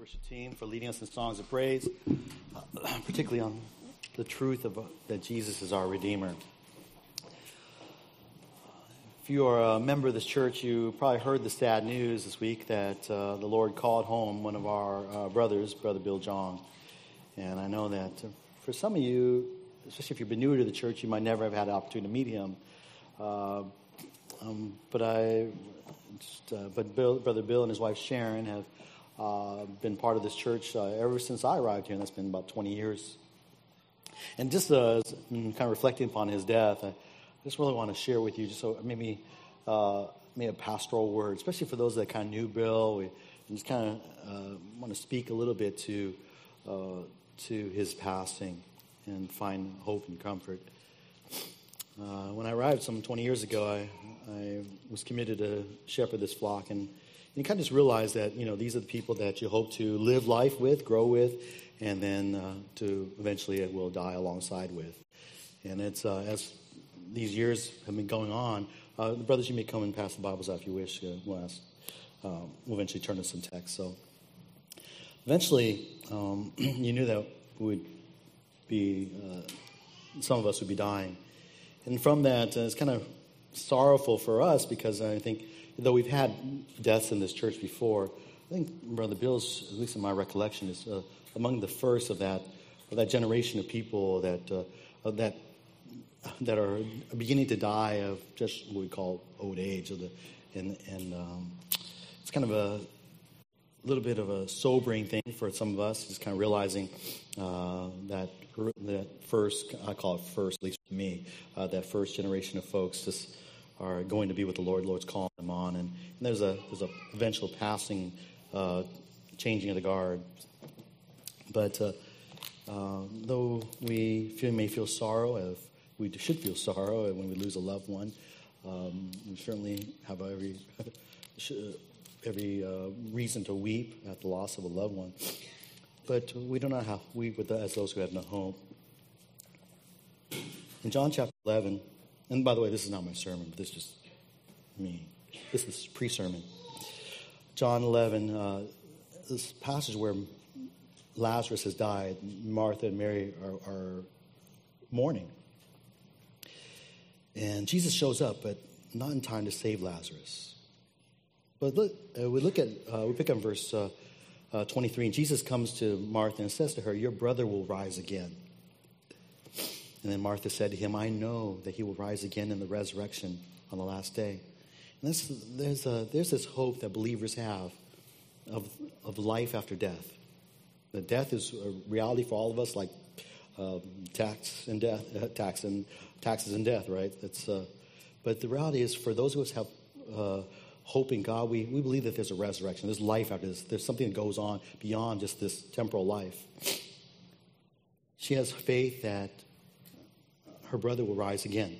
worship team for leading us in songs of praise, uh, particularly on the truth of uh, that Jesus is our Redeemer. If you are a member of this church, you probably heard the sad news this week that uh, the Lord called home one of our uh, brothers, Brother Bill Jong. And I know that uh, for some of you, especially if you've been newer to the church, you might never have had an opportunity to meet him. Uh, um, but I, just, but Bill, Brother Bill and his wife Sharon have uh, been part of this church uh, ever since I arrived here, and that's been about 20 years. And just uh, kind of reflecting upon his death, I just really want to share with you, just so maybe uh, maybe a pastoral word, especially for those that kind of knew Bill. We just kind of uh, want to speak a little bit to uh, to his passing and find hope and comfort. Uh, when I arrived some 20 years ago, I, I was committed to shepherd this flock, and you kind of just realize that you know these are the people that you hope to live life with, grow with, and then uh, to eventually it will die alongside with. And it's uh, as these years have been going on. Uh, the brothers, you may come and pass the Bibles out if you wish. Uh, we'll, ask, um, we'll eventually turn to some text. So eventually, um, you knew that would be uh, some of us would be dying, and from that, uh, it's kind of sorrowful for us because I think though we've had deaths in this church before, I think Brother Bill's, at least in my recollection, is uh, among the first of that of that generation of people that uh, that that are beginning to die of just what we call old age, the, and and um, it's kind of a little bit of a sobering thing for some of us, just kind of realizing uh, that that first, I call it first, at least for me, uh, that first generation of folks just are going to be with the Lord. The Lord's calling them on, and, and there's a there's a eventual passing, uh, changing of the guard. But uh, uh, though we feel, may feel sorrow, if we should feel sorrow when we lose a loved one, um, we certainly have every every uh, reason to weep at the loss of a loved one. But we do not have weep with as those who have no hope. In John chapter 11, and by the way, this is not my sermon, but this is just me. This is pre sermon. John 11, uh, this passage where Lazarus has died, Martha and Mary are, are mourning. And Jesus shows up, but not in time to save Lazarus. But look, uh, we look at, uh, we pick up verse uh, uh, 23, and Jesus comes to Martha and says to her, Your brother will rise again. And then Martha said to him, I know that he will rise again in the resurrection on the last day. And this, there's, a, there's this hope that believers have of, of life after death. That death is a reality for all of us, like um, tax and death, uh, tax and taxes and death, right? Uh, but the reality is, for those of us who have uh, hope in God, we, we believe that there's a resurrection. There's life after this. There's something that goes on beyond just this temporal life. She has faith that her brother will rise again.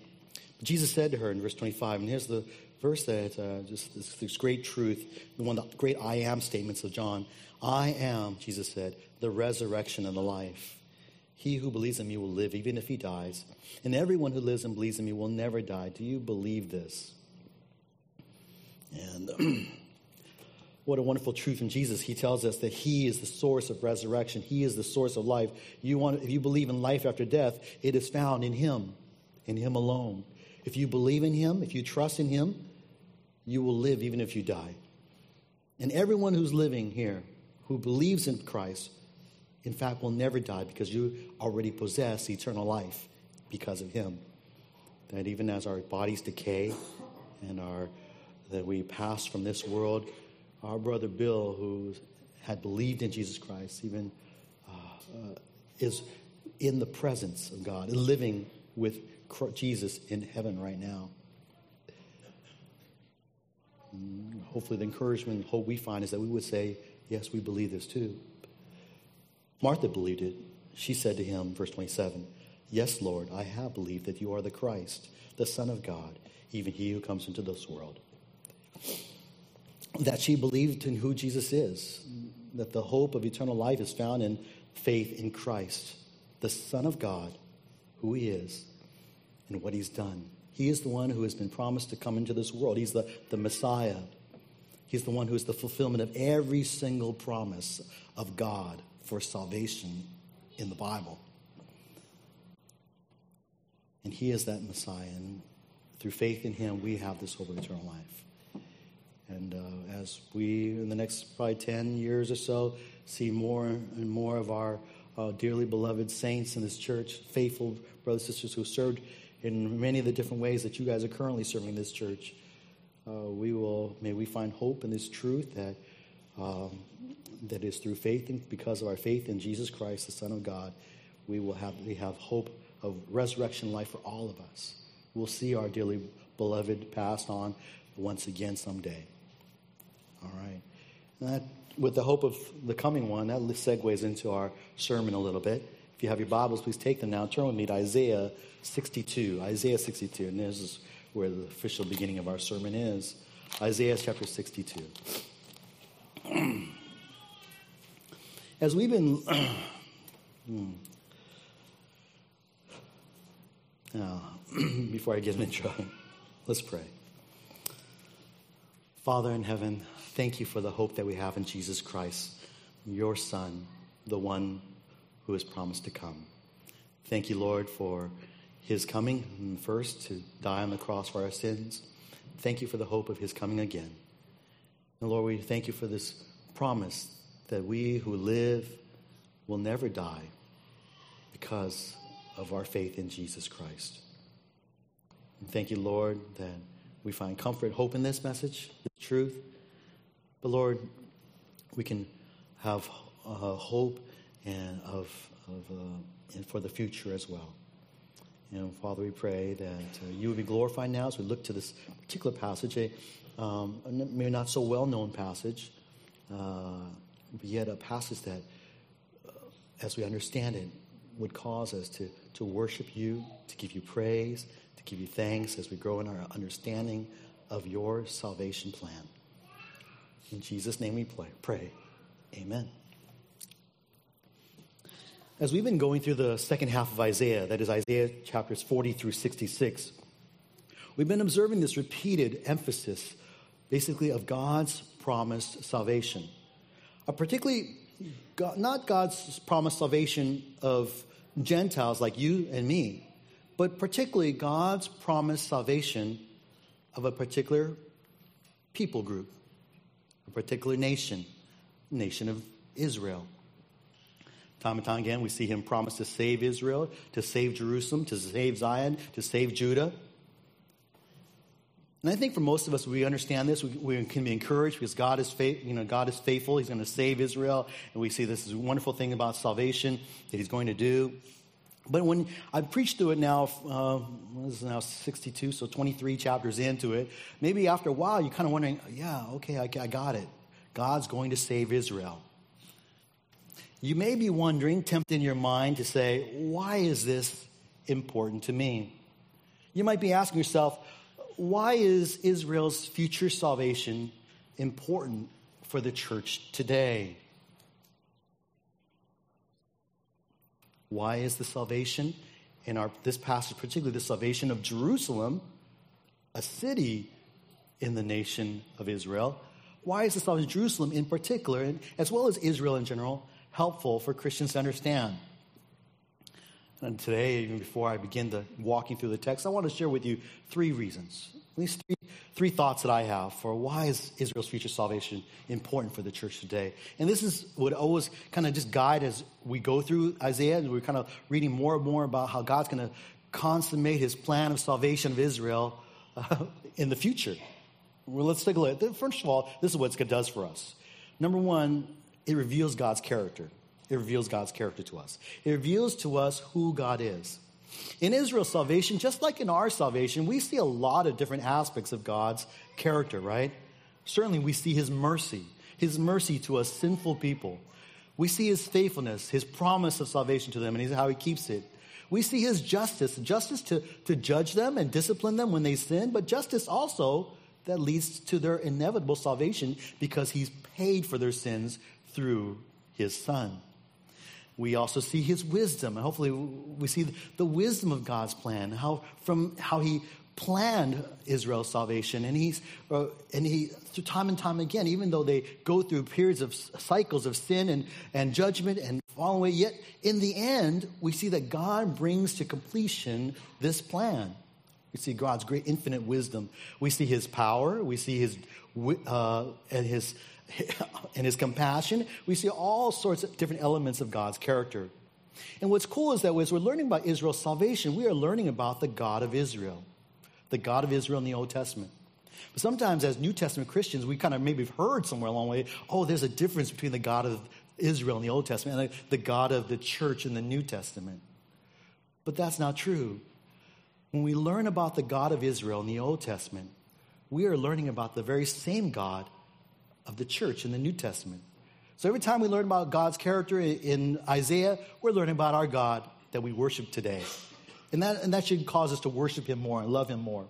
But Jesus said to her in verse 25, and here's the verse that uh, just this, this great truth, one of the great I am statements of John. I am, Jesus said, the resurrection and the life. He who believes in me will live even if he dies. And everyone who lives and believes in me will never die. Do you believe this? And what a wonderful truth in Jesus. He tells us that He is the source of resurrection. He is the source of life. You want, if you believe in life after death, it is found in Him, in Him alone. If you believe in Him, if you trust in Him, you will live even if you die. And everyone who's living here, who believes in Christ, in fact, will never die because you already possess eternal life because of Him. That even as our bodies decay and our that we pass from this world, our brother Bill, who had believed in Jesus Christ, even uh, uh, is in the presence of God, living with Jesus in heaven right now. Mm, hopefully, the encouragement hope we find is that we would say, Yes, we believe this too. Martha believed it. She said to him, verse 27, Yes, Lord, I have believed that you are the Christ, the Son of God, even he who comes into this world that she believed in who Jesus is, that the hope of eternal life is found in faith in Christ, the Son of God, who he is, and what he's done. He is the one who has been promised to come into this world. He's the, the Messiah. He's the one who is the fulfillment of every single promise of God for salvation in the Bible. And He is that Messiah. And through faith in Him, we have this hope of eternal life. And uh, as we, in the next probably 10 years or so, see more and more of our uh, dearly beloved saints in this church, faithful brothers and sisters who served in many of the different ways that you guys are currently serving this church, uh, we will, may we find hope in this truth that, um, that is through faith and because of our faith in Jesus Christ, the Son of God, we will have, we have hope of resurrection life for all of us. We'll see our dearly beloved passed on once again someday. All right. That, with the hope of the coming one, that segues into our sermon a little bit. If you have your Bibles, please take them now. Turn with me to Isaiah 62. Isaiah 62. And this is where the official beginning of our sermon is. Isaiah chapter 62. As we've been. hmm. Now, before I get an intro, let's pray. Father in heaven, thank you for the hope that we have in Jesus Christ, your Son, the one who has promised to come. Thank you, Lord, for his coming first to die on the cross for our sins. Thank you for the hope of his coming again. And Lord, we thank you for this promise that we who live will never die because of our faith in Jesus Christ. And thank you, Lord, that we find comfort, hope in this message, the truth. But Lord, we can have uh, hope and of, of uh, and for the future as well. And Father, we pray that uh, you would be glorified now as we look to this particular passage, a um, maybe not so well known passage, uh, but yet a passage that, uh, as we understand it, would cause us to, to worship you, to give you praise, to give you thanks as we grow in our understanding of your salvation plan. In Jesus' name we pray. Amen. As we've been going through the second half of Isaiah, that is Isaiah chapters 40 through 66, we've been observing this repeated emphasis, basically, of God's promised salvation. A particularly, God, not God's promised salvation of Gentiles like you and me, but particularly God's promised salvation of a particular people group, a particular nation, nation of Israel. Time and time again, we see him promise to save Israel, to save Jerusalem, to save Zion, to save Judah. And I think for most of us, we understand this. We, we can be encouraged because God is, faith, you know, God is faithful. He's going to save Israel. And we see this is a wonderful thing about salvation that he's going to do. But when I preached through it now, uh, this is now 62, so 23 chapters into it, maybe after a while you're kind of wondering, yeah, okay, I, I got it. God's going to save Israel. You may be wondering, tempted in your mind to say, why is this important to me? You might be asking yourself, why is Israel's future salvation important for the church today? Why is the salvation in our, this passage, particularly the salvation of Jerusalem, a city in the nation of Israel, why is the salvation of Jerusalem in particular, and as well as Israel in general, helpful for Christians to understand? And today, even before I begin the walking through the text, I want to share with you three reasons these three, three thoughts that I have for why is Israel's future salvation important for the church today. And this is what always kind of just guide as we go through Isaiah and we're kind of reading more and more about how God's going to consummate his plan of salvation of Israel uh, in the future. Well, let's take a look. First of all, this is what it does for us. Number one, it reveals God's character. It reveals God's character to us. It reveals to us who God is. In Israel's salvation, just like in our salvation, we see a lot of different aspects of God's character, right? Certainly, we see His mercy, His mercy to us sinful people. We see His faithfulness, His promise of salvation to them, and how He keeps it. We see His justice, justice to, to judge them and discipline them when they sin, but justice also that leads to their inevitable salvation because He's paid for their sins through His Son we also see his wisdom. And hopefully we see the wisdom of God's plan, how from how he planned Israel's salvation, and he's uh, and he through time and time again, even though they go through periods of cycles of sin and, and judgment and falling away, yet in the end, we see that God brings to completion this plan. We see God's great infinite wisdom. We see His power. We see His uh, and His and His compassion. We see all sorts of different elements of God's character. And what's cool is that as we're learning about Israel's salvation, we are learning about the God of Israel, the God of Israel in the Old Testament. But sometimes, as New Testament Christians, we kind of maybe have heard somewhere along the way, oh, there's a difference between the God of Israel in the Old Testament and the God of the church in the New Testament. But that's not true. When we learn about the God of Israel in the Old Testament, we are learning about the very same God of the church in the New Testament. So every time we learn about God's character in Isaiah, we're learning about our God that we worship today. And that, and that should cause us to worship him more and love him more.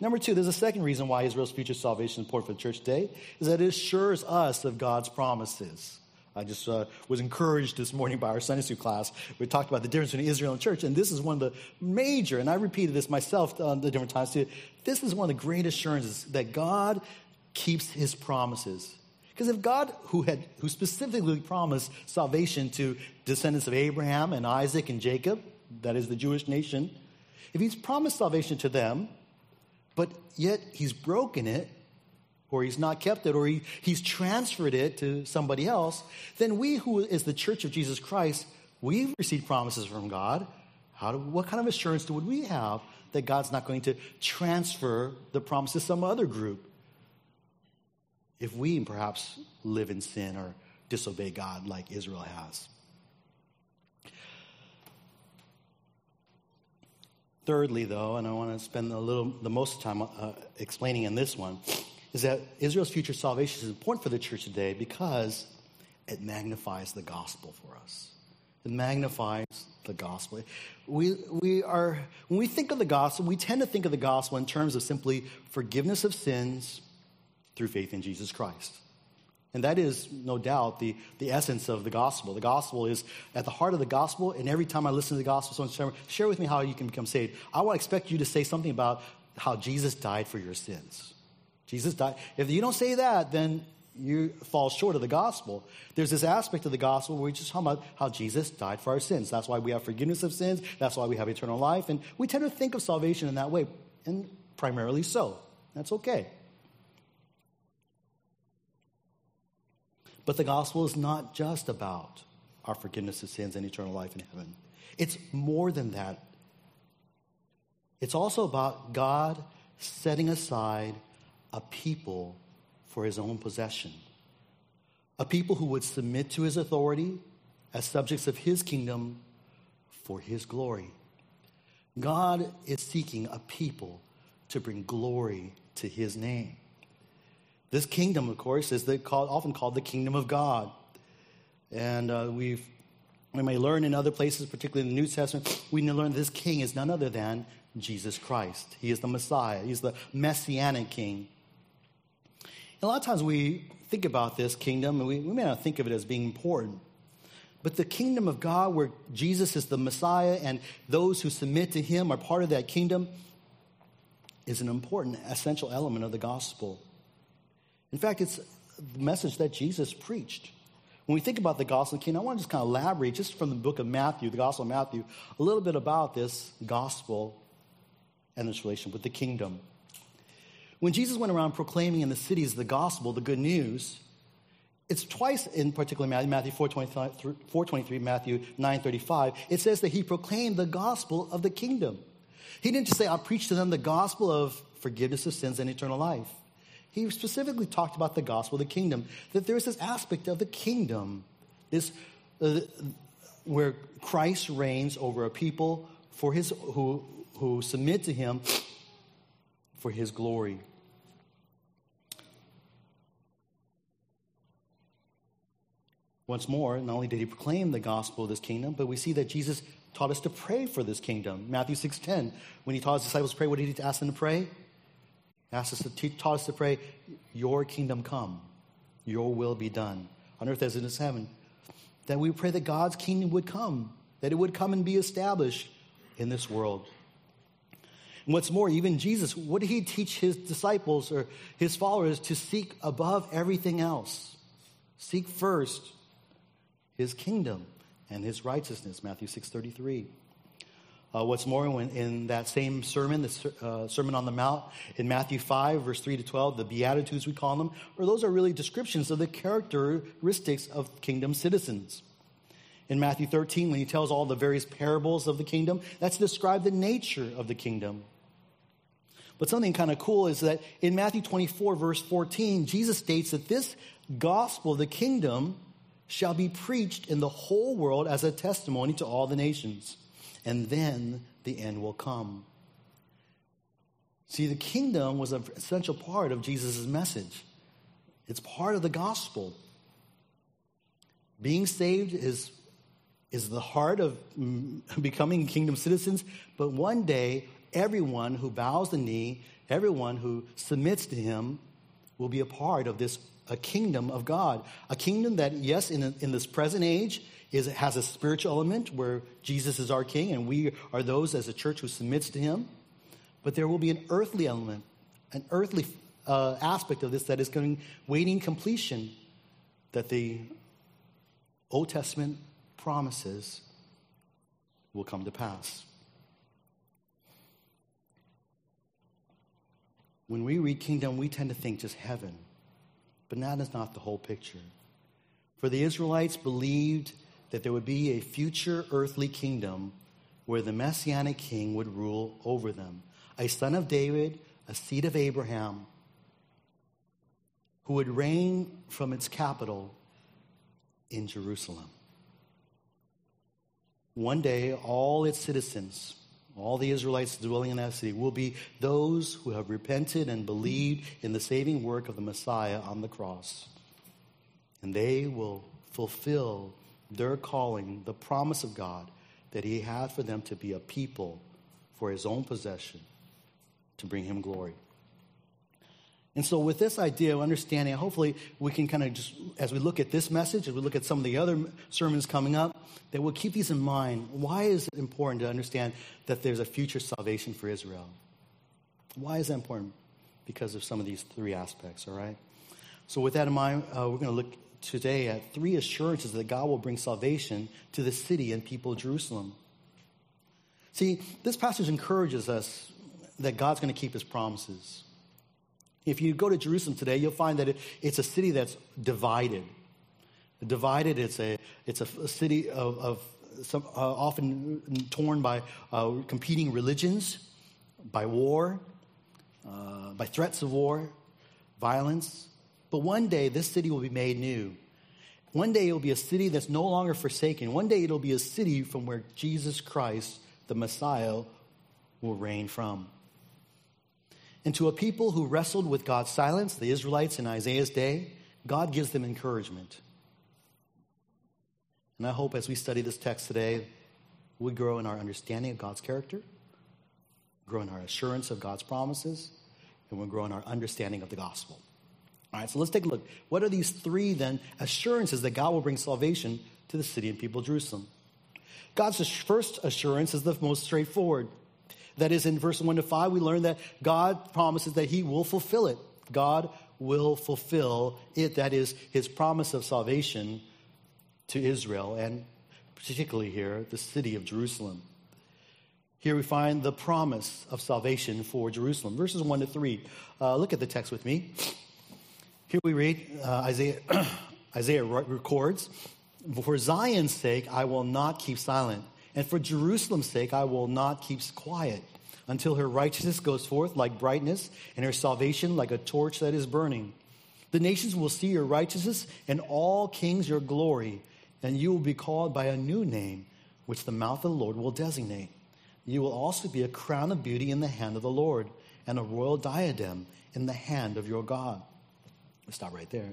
Number two, there's a second reason why Israel's future salvation is important for the church today, is that it assures us of God's promises. I just uh, was encouraged this morning by our Sunday school class. We talked about the difference between Israel and church, and this is one of the major, and I repeated this myself on the different times too. This is one of the great assurances that God keeps his promises. Because if God, who had who specifically promised salvation to descendants of Abraham and Isaac and Jacob, that is the Jewish nation, if he's promised salvation to them, but yet he's broken it, or he's not kept it, or he, he's transferred it to somebody else, then we who is the church of Jesus Christ, we've received promises from God. How do, what kind of assurance would we have that God's not going to transfer the promise to some other group? If we perhaps live in sin or disobey God like Israel has. Thirdly, though, and I want to spend a little, the most time uh, explaining in this one, is that Israel's future salvation is important for the church today because it magnifies the gospel for us. It magnifies the gospel. We, we are, when we think of the gospel, we tend to think of the gospel in terms of simply forgiveness of sins, through faith in Jesus Christ. And that is, no doubt, the, the essence of the gospel. The gospel is at the heart of the gospel, and every time I listen to the gospel, someone share, share with me how you can become saved. I want to expect you to say something about how Jesus died for your sins. Jesus died. If you don't say that, then you fall short of the gospel. There's this aspect of the gospel where we just talk about how Jesus died for our sins. That's why we have forgiveness of sins. That's why we have eternal life. And we tend to think of salvation in that way, and primarily so. That's okay. But the gospel is not just about our forgiveness of sins and eternal life in heaven, it's more than that. It's also about God setting aside a people for his own possession, a people who would submit to his authority as subjects of his kingdom for his glory. God is seeking a people to bring glory to his name. This kingdom, of course, is the, called, often called the kingdom of God. And uh, we've, we may learn in other places, particularly in the New Testament, we learn this king is none other than Jesus Christ. He is the Messiah, he's the messianic king. And a lot of times we think about this kingdom, and we, we may not think of it as being important. But the kingdom of God, where Jesus is the Messiah and those who submit to him are part of that kingdom, is an important, essential element of the gospel. In fact, it's the message that Jesus preached. When we think about the gospel of the kingdom, I want to just kind of elaborate just from the book of Matthew, the gospel of Matthew, a little bit about this gospel and this relation with the kingdom. When Jesus went around proclaiming in the cities the gospel, the good news, it's twice in particular Matthew, Matthew 4.23, 4.23 Matthew 9.35, it says that he proclaimed the gospel of the kingdom. He didn't just say, I preach to them the gospel of forgiveness of sins and eternal life he specifically talked about the gospel, the kingdom, that there's this aspect of the kingdom, this uh, where Christ reigns over a people for his who who submit to him for his glory. Once more, not only did he proclaim the gospel of this kingdom, but we see that Jesus taught us to pray for this kingdom. Matthew 6:10, when he taught his disciples to pray, what did he ask them to pray? Asked us to teach, taught us to pray, Your kingdom come, Your will be done on earth as it is heaven. That we pray that God's kingdom would come, that it would come and be established in this world. And what's more, even Jesus, what did he teach his disciples or his followers to seek above everything else? Seek first his kingdom and his righteousness, Matthew 6.33. Uh, what's more, when in that same sermon, the uh, Sermon on the Mount, in Matthew 5, verse 3 to 12, the Beatitudes we call them, or those are really descriptions of the characteristics of kingdom citizens. In Matthew 13, when he tells all the various parables of the kingdom, that's to describe the nature of the kingdom. But something kind of cool is that in Matthew 24, verse 14, Jesus states that this gospel of the kingdom shall be preached in the whole world as a testimony to all the nations, and then the end will come. See, the kingdom was an essential part of Jesus' message. It's part of the gospel. Being saved is, is the heart of becoming kingdom citizens, but one day, everyone who bows the knee, everyone who submits to him, will be a part of this a kingdom of God. A kingdom that, yes, in, in this present age, is, has a spiritual element where Jesus is our king and we are those as a church who submits to him. But there will be an earthly element, an earthly uh, aspect of this that is going waiting completion that the Old Testament promises will come to pass. When we read kingdom, we tend to think just heaven. But that is not the whole picture. For the Israelites believed that there would be a future earthly kingdom where the messianic king would rule over them, a son of David, a seed of Abraham, who would reign from its capital in Jerusalem. One day, all its citizens all the Israelites dwelling in that city will be those who have repented and believed in the saving work of the Messiah on the cross. And they will fulfill their calling, the promise of God that He had for them to be a people for His own possession to bring Him glory. And so, with this idea of understanding, hopefully we can kind of just, as we look at this message, as we look at some of the other sermons coming up, that we'll keep these in mind. Why is it important to understand that there's a future salvation for Israel? Why is that important? Because of some of these three aspects, all right? So, with that in mind, uh, we're going to look today at three assurances that God will bring salvation to the city and people of Jerusalem. See, this passage encourages us that God's going to keep his promises. If you go to Jerusalem today, you'll find that it, it's a city that's divided. Divided, it's a, it's a, a city of, of some, uh, often torn by uh, competing religions, by war, uh, by threats of war, violence. But one day, this city will be made new. One day, it will be a city that's no longer forsaken. One day, it'll be a city from where Jesus Christ, the Messiah, will reign from. And to a people who wrestled with God's silence, the Israelites in Isaiah's day, God gives them encouragement. And I hope as we study this text today, we grow in our understanding of God's character, grow in our assurance of God's promises, and we'll grow in our understanding of the gospel. All right, so let's take a look. What are these three then assurances that God will bring salvation to the city and people of Jerusalem? God's first assurance is the most straightforward. That is, in verse 1 to 5, we learn that God promises that He will fulfill it. God will fulfill it. That is, His promise of salvation to Israel, and particularly here, the city of Jerusalem. Here we find the promise of salvation for Jerusalem. Verses 1 to 3. Uh, look at the text with me. Here we read uh, Isaiah, Isaiah records, For Zion's sake, I will not keep silent and for Jerusalem's sake, I will not keep quiet until her righteousness goes forth like brightness and her salvation like a torch that is burning. The nations will see your righteousness and all kings your glory, and you will be called by a new name, which the mouth of the Lord will designate. You will also be a crown of beauty in the hand of the Lord and a royal diadem in the hand of your God. Let's stop right there.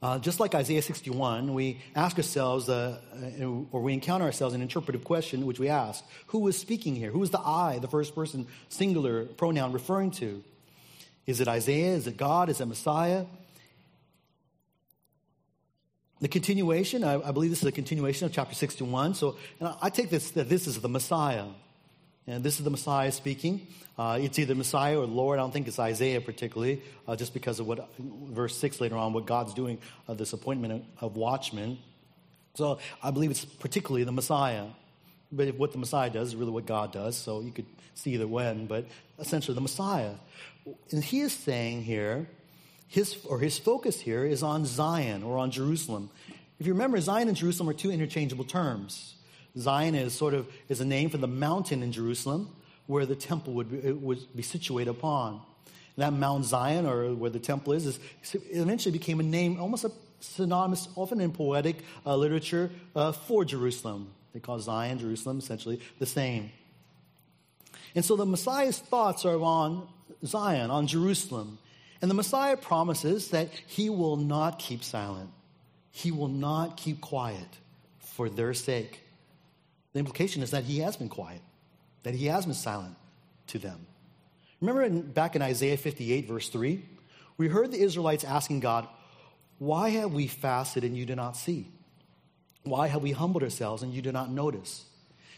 Uh, just like Isaiah 61, we ask ourselves, uh, uh, or we encounter ourselves an interpretive question, which we ask Who is speaking here? Who is the I, the first person singular pronoun, referring to? Is it Isaiah? Is it God? Is it Messiah? The continuation, I, I believe this is a continuation of chapter 61. So I take this that this is the Messiah. And this is the Messiah speaking. Uh, it's either Messiah or Lord. I don't think it's Isaiah particularly, uh, just because of what verse 6 later on, what God's doing, uh, this appointment of, watchmen. So I believe it's particularly the Messiah. But what the Messiah does is really what God does, so you could see either when, but essentially the Messiah. And he is saying here, his, or his focus here is on Zion or on Jerusalem. If you remember, Zion and Jerusalem are two interchangeable terms. Zion is sort of is a name for the mountain in Jerusalem where the temple would be, would be situated upon. And that Mount Zion, or where the temple is, is eventually became a name, almost a synonymous, often in poetic uh, literature, uh, for Jerusalem. They call Zion, Jerusalem, essentially the same. And so the Messiah's thoughts are on Zion, on Jerusalem. And the Messiah promises that he will not keep silent. He will not keep quiet for their sake. The implication is that he has been quiet, that he has been silent to them. Remember in, back in Isaiah 58, verse 3, we heard the Israelites asking God, Why have we fasted and you do not see? Why have we humbled ourselves and you do not notice?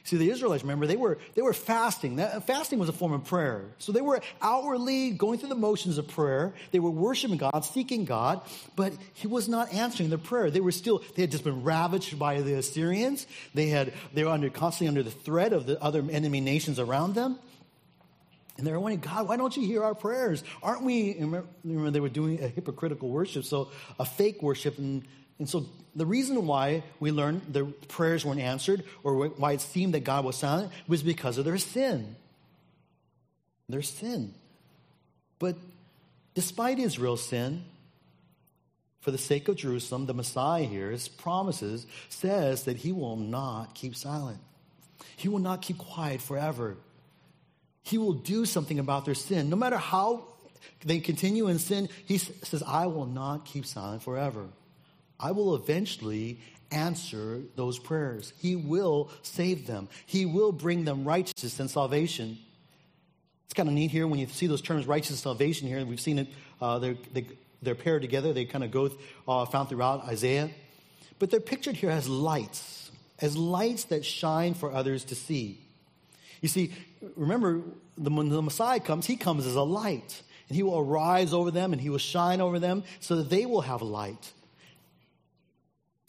See, the Israelites, remember, they were, they were fasting. That, fasting was a form of prayer. So they were outwardly going through the motions of prayer. They were worshiping God, seeking God, but He was not answering their prayer. They were still, they had just been ravaged by the Assyrians. They, had, they were under, constantly under the threat of the other enemy nations around them. And they were wondering, God, why don't you hear our prayers? Aren't we, remember, remember they were doing a hypocritical worship, so a fake worship. And, and so the reason why we learned the prayers weren't answered or why it seemed that God was silent was because of their sin. Their sin. But despite Israel's sin, for the sake of Jerusalem, the Messiah here, his promises, says that he will not keep silent. He will not keep quiet forever. He will do something about their sin. No matter how they continue in sin, he says, I will not keep silent forever. I will eventually answer those prayers. He will save them. He will bring them righteousness and salvation. It's kind of neat here when you see those terms, righteousness and salvation here. We've seen it, uh, they're, they, are paired together. They kind of go uh, found throughout Isaiah. But they're pictured here as lights, as lights that shine for others to see. You see, remember, the, when the Messiah comes, he comes as a light. And he will arise over them and he will shine over them so that they will have light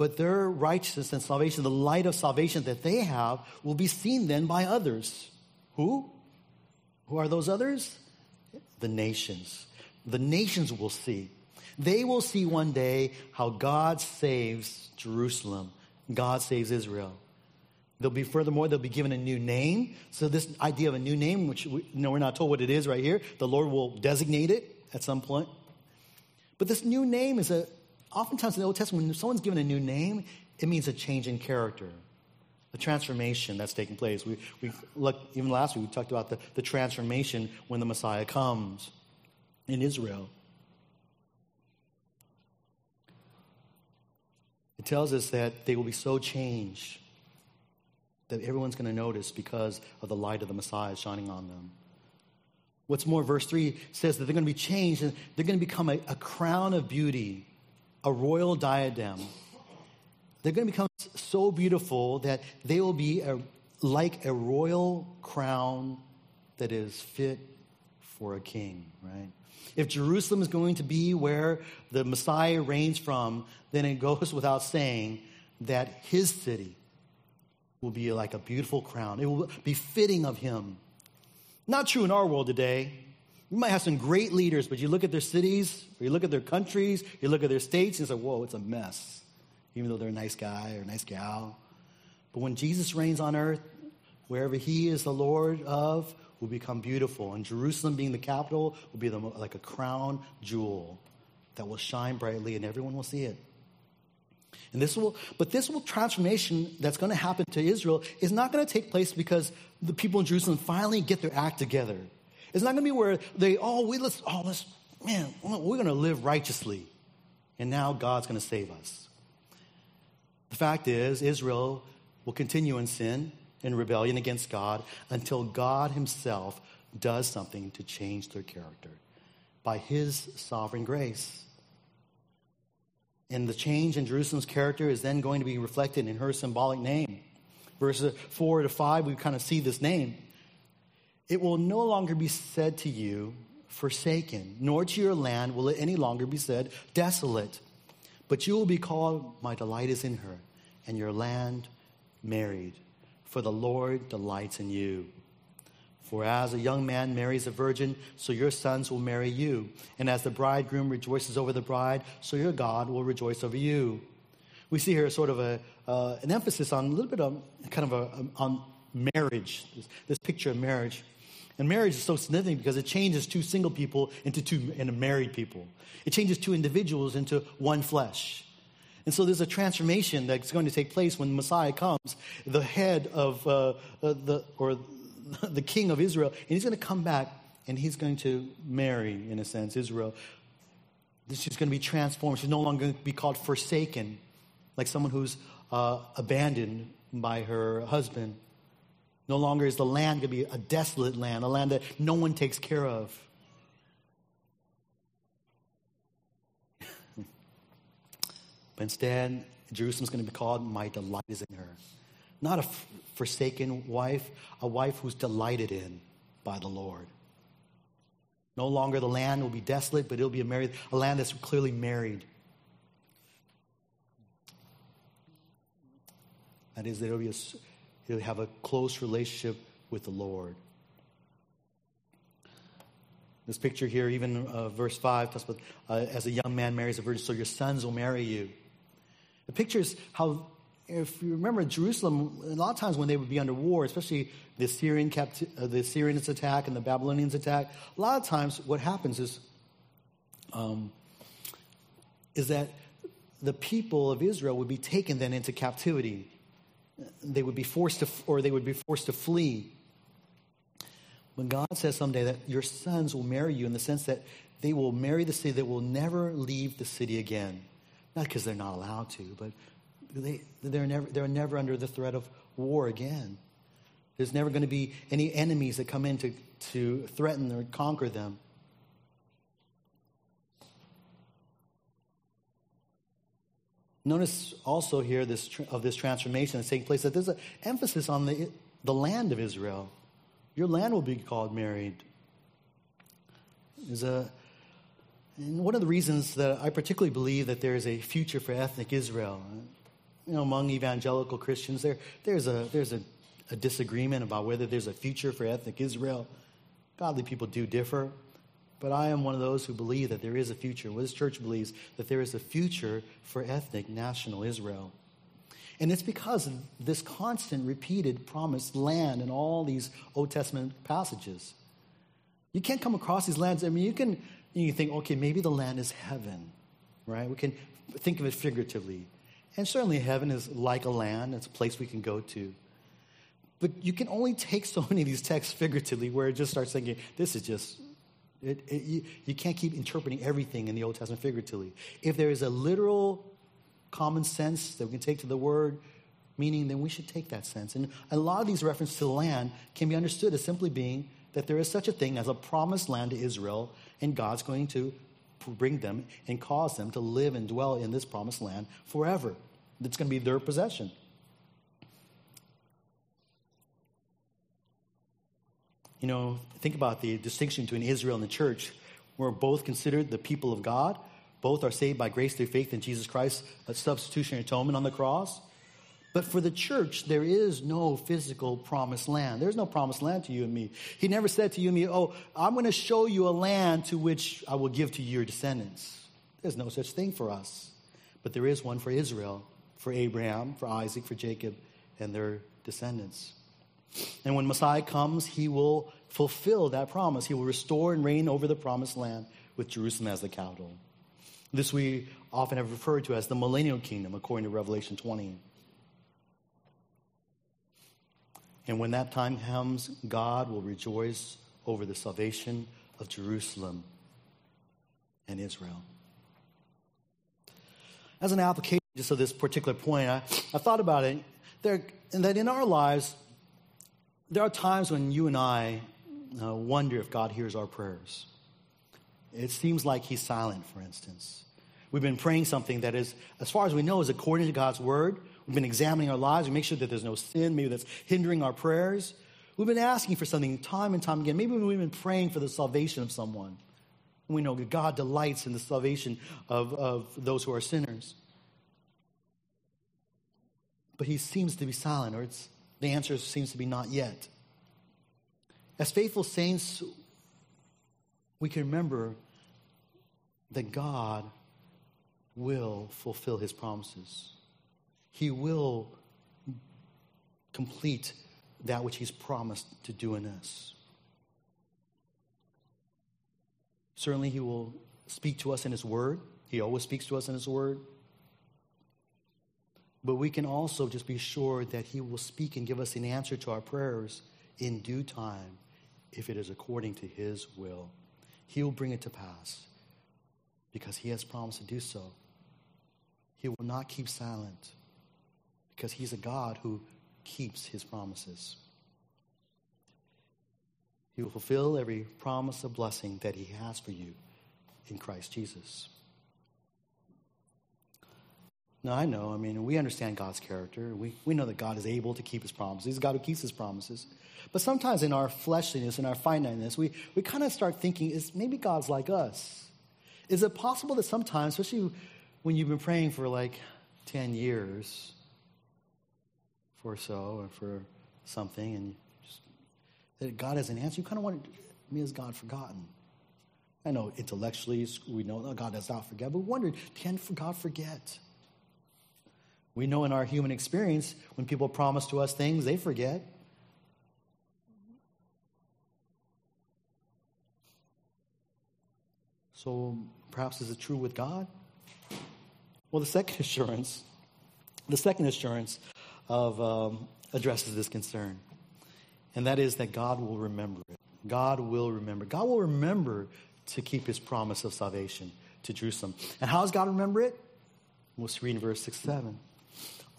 but their righteousness and salvation, the light of salvation that they have, will be seen then by others. Who? Who are those others? The nations. The nations will see. They will see one day how God saves Jerusalem, God saves Israel. They'll be furthermore, they'll be given a new name. So this idea of a new name, which we, you know, we're not told what it is right here, the Lord will designate it at some point. But this new name is a oftentimes in the Old Testament, when someone's given a new name, it means a change in character, a transformation that's taking place. We, we look, even last week, we talked about the, the transformation when the Messiah comes in Israel. It tells us that they will be so changed that everyone's going to notice because of the light of the Messiah shining on them. What's more, verse 3 says that they're going to be changed and they're going to become a, a crown of beauty a royal diadem. They're going to become so beautiful that they will be a, like a royal crown that is fit for a king, right? If Jerusalem is going to be where the Messiah reigns from, then it goes without saying that his city will be like a beautiful crown. It will be fitting of him. Not true in our world today. We might have some great leaders, but you look at their cities, or you look at their countries, you look at their states, and like, whoa, it's a mess. Even though they're a nice guy or a nice gal. But when Jesus reigns on earth, wherever he is the Lord of, will become beautiful. And Jerusalem being the capital will be the, like a crown jewel that will shine brightly and everyone will see it. And this will, but this will transformation that's going to happen to Israel is not going to take place because the people in Jerusalem finally get their act together. It's not going to be where they, oh, we let's, oh, let's, man, we're going to live righteously. And now God's going to save us. The fact is, Israel will continue in sin and rebellion against God until God Himself does something to change their character by His sovereign grace. And the change in Jerusalem's character is then going to be reflected in her symbolic name. Verses 4 to 5, we kind of see this name. It will no longer be said to you, forsaken, nor to your land will it any longer be said, desolate. But you will be called, My delight is in her, and your land married, for the Lord delights in you. For as a young man marries a virgin, so your sons will marry you. And as the bridegroom rejoices over the bride, so your God will rejoice over you. We see here sort of a, uh, an emphasis on a little bit of kind of a, on marriage, this, this picture of marriage. And marriage is so significant because it changes two single people into two into married people. It changes two individuals into one flesh. And so there's a transformation that's going to take place when the Messiah comes, the head of uh, uh the or the king of Israel, and he's going to come back and he's going to marry, in a sense, Israel. She's going to be transformed. She's no longer going to be called forsaken, like someone who's uh, abandoned by her husband. No longer is the land going to be a desolate land, a land that no one takes care of. but instead, Jerusalem's going to be called, My delight is in her. Not a f- forsaken wife, a wife who's delighted in by the Lord. No longer the land will be desolate, but it'll be a married, a land that's clearly married. That is, it'll be a, He'll have a close relationship with the Lord. This picture here, even uh, verse 5, talks about uh, as a young man marries a virgin, so your sons will marry you. The picture is how, if you remember Jerusalem, a lot of times when they would be under war, especially the Assyrian capti- uh, the Assyrians attack and the Babylonians attack, a lot of times what happens is, um, is that the people of Israel would be taken then into captivity they would be forced to, or they would be forced to flee. When God says someday that your sons will marry you in the sense that they will marry the city, that will never leave the city again. Not because they're not allowed to, but they, they're, never, they're never under the threat of war again. There's never going to be any enemies that come in to, to threaten or conquer them. Notice also here this, of this transformation that's taking place that there's an emphasis on the, the land of Israel. Your land will be called married. A, and one of the reasons that I particularly believe that there is a future for ethnic Israel, you know, among evangelical Christians, there, there's, a, there's a, a disagreement about whether there's a future for ethnic Israel. Godly people do differ. But I am one of those who believe that there is a future. Well, this church believes that there is a future for ethnic national Israel. And it's because of this constant, repeated promised land in all these Old Testament passages. You can't come across these lands. I mean, you can you think, okay, maybe the land is heaven, right? We can think of it figuratively. And certainly heaven is like a land, it's a place we can go to. But you can only take so many of these texts figuratively where it just starts thinking, this is just it, it, you, you can't keep interpreting everything in the Old Testament figuratively. If there is a literal common sense that we can take to the word meaning, then we should take that sense. And a lot of these references to land can be understood as simply being that there is such a thing as a promised land to Israel, and God's going to bring them and cause them to live and dwell in this promised land forever. It's going to be their possession. You know, think about the distinction between Israel and the church. We're both considered the people of God. Both are saved by grace through faith in Jesus Christ, a substitutionary atonement on the cross. But for the church, there is no physical promised land. There's no promised land to you and me. He never said to you and me, Oh, I'm going to show you a land to which I will give to your descendants. There's no such thing for us. But there is one for Israel, for Abraham, for Isaac, for Jacob, and their descendants. And when Messiah comes, he will fulfill that promise. He will restore and reign over the promised land with Jerusalem as the capital. This we often have referred to as the millennial kingdom, according to Revelation 20. And when that time comes, God will rejoice over the salvation of Jerusalem and Israel. As an application just of this particular point, I, I thought about it, there, and that in our lives, there are times when you and I uh, wonder if God hears our prayers. It seems like He's silent, for instance. We've been praying something that is, as far as we know, is according to God's word. We've been examining our lives. We make sure that there's no sin, maybe that's hindering our prayers. We've been asking for something time and time again. Maybe we've been praying for the salvation of someone. We know that God delights in the salvation of, of those who are sinners. But he seems to be silent, or it's, the answer seems to be not yet. As faithful saints, we can remember that God will fulfill his promises. He will complete that which he's promised to do in us. Certainly, he will speak to us in his word. He always speaks to us in his word. But we can also just be sure that he will speak and give us an answer to our prayers in due time if it is according to his will. He will bring it to pass because he has promised to do so. He will not keep silent because he's a God who keeps his promises. He will fulfill every promise of blessing that he has for you in Christ Jesus. Now, I know, I mean, we understand God's character. We, we know that God is able to keep his promises. He's God who keeps his promises. But sometimes in our fleshliness, in our finiteness, we, we kind of start thinking, is maybe God's like us? Is it possible that sometimes, especially when you've been praying for like 10 years for so, or for something, and just, that God has an answer, you kind of wonder, me has God forgotten? I know intellectually we know that God does not forget, but we wonder, can God forget? We know in our human experience, when people promise to us things, they forget. So perhaps is it true with God? Well, the second assurance, the second assurance of um, addresses this concern, and that is that God will remember it. God will remember. God will remember to keep His promise of salvation to Jerusalem. And how does God remember it? Let's read in verse six, seven.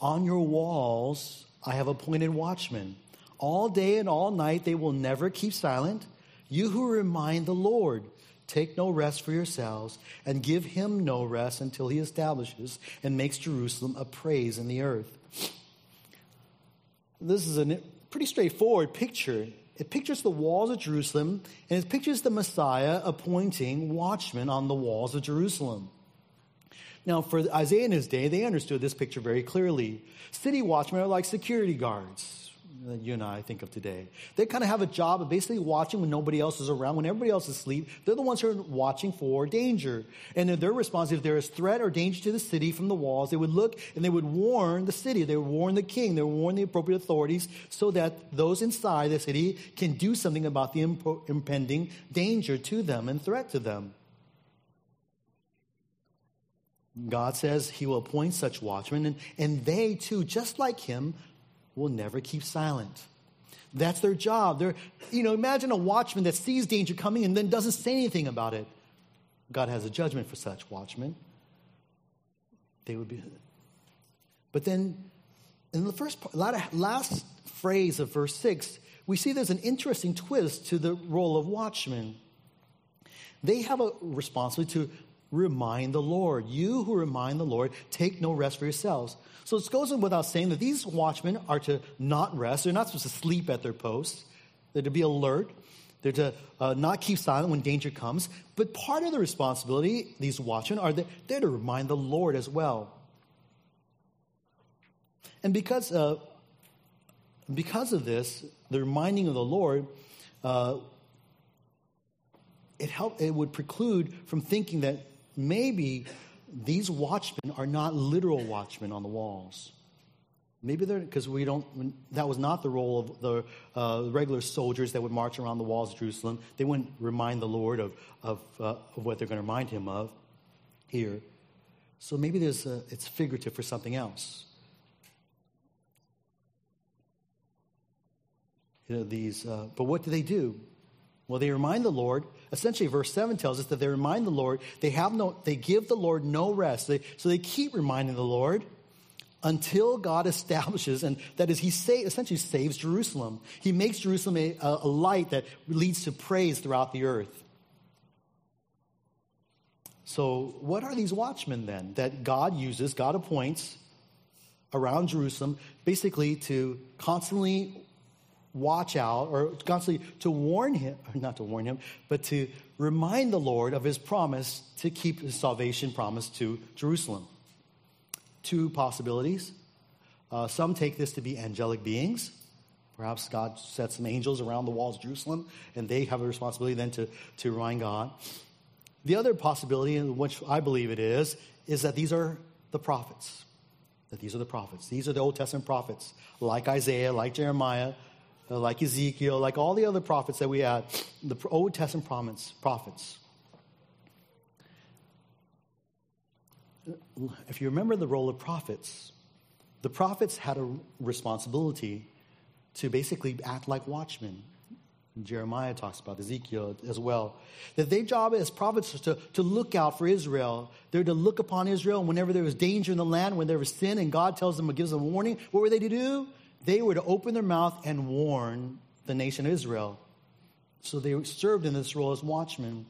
On your walls I have appointed watchmen. All day and all night they will never keep silent. You who remind the Lord Take no rest for yourselves, and give him no rest until he establishes and makes Jerusalem a praise in the earth. This is a pretty straightforward picture. It pictures the walls of Jerusalem, and it pictures the Messiah appointing watchmen on the walls of Jerusalem. Now, for Isaiah in his day, they understood this picture very clearly. City watchmen are like security guards that you and I think of today. They kind of have a job of basically watching when nobody else is around, when everybody else is asleep. They're the ones who are watching for danger. And their response, if there is threat or danger to the city from the walls, they would look and they would warn the city. They would warn the king. They would warn the appropriate authorities so that those inside the city can do something about the impending danger to them and threat to them. God says he will appoint such watchmen, and, and they too, just like him, will never keep silent. That's their job. They're, you know, imagine a watchman that sees danger coming and then doesn't say anything about it. God has a judgment for such watchmen. They would be. But then, in the first part, last phrase of verse 6, we see there's an interesting twist to the role of watchmen. They have a responsibility to remind the Lord. You who remind the Lord, take no rest for yourselves. So it goes without saying that these watchmen are to not rest. They're not supposed to sleep at their posts. They're to be alert. They're to uh, not keep silent when danger comes. But part of the responsibility, these watchmen, are that they're to remind the Lord as well. And because, uh, because of this, the reminding of the Lord, uh, it, help, it would preclude from thinking that maybe these watchmen are not literal watchmen on the walls. Maybe they're because we don't. That was not the role of the uh, regular soldiers that would march around the walls of Jerusalem. They wouldn't remind the Lord of of, uh, of what they're going to remind Him of here. So maybe there's a, it's figurative for something else. You know, these, uh, but what do they do? Well, they remind the Lord. Essentially, verse 7 tells us that they remind the Lord. They have no, they give the Lord no rest. They, so they keep reminding the Lord until God establishes, and that is, He say, essentially saves Jerusalem. He makes Jerusalem a, a light that leads to praise throughout the earth. So, what are these watchmen then that God uses, God appoints around Jerusalem, basically to constantly watch out or constantly to warn him, not to warn him, but to remind the Lord of his promise to keep his salvation promise to Jerusalem. Two possibilities. Uh, some take this to be angelic beings. Perhaps God set some angels around the walls of Jerusalem, and they have a responsibility then to, to remind God. The other possibility, which I believe it is, is that these are the prophets. That these are the prophets. These are the Old Testament prophets, like Isaiah, like Jeremiah, Uh, like Ezekiel, like all the other prophets that we had, the Old Testament prophets. Uh, if you remember the role of prophets, the prophets had a responsibility to basically act like watchmen. Jeremiah talks about Ezekiel as well. That their job as prophets was to, to look out for Israel. They're to look upon Israel, whenever there was danger in the land, when there was sin, and God tells them, or gives them a warning, what were they to do? They were to open their mouth and warn the nation of Israel. So they served in this role as watchmen.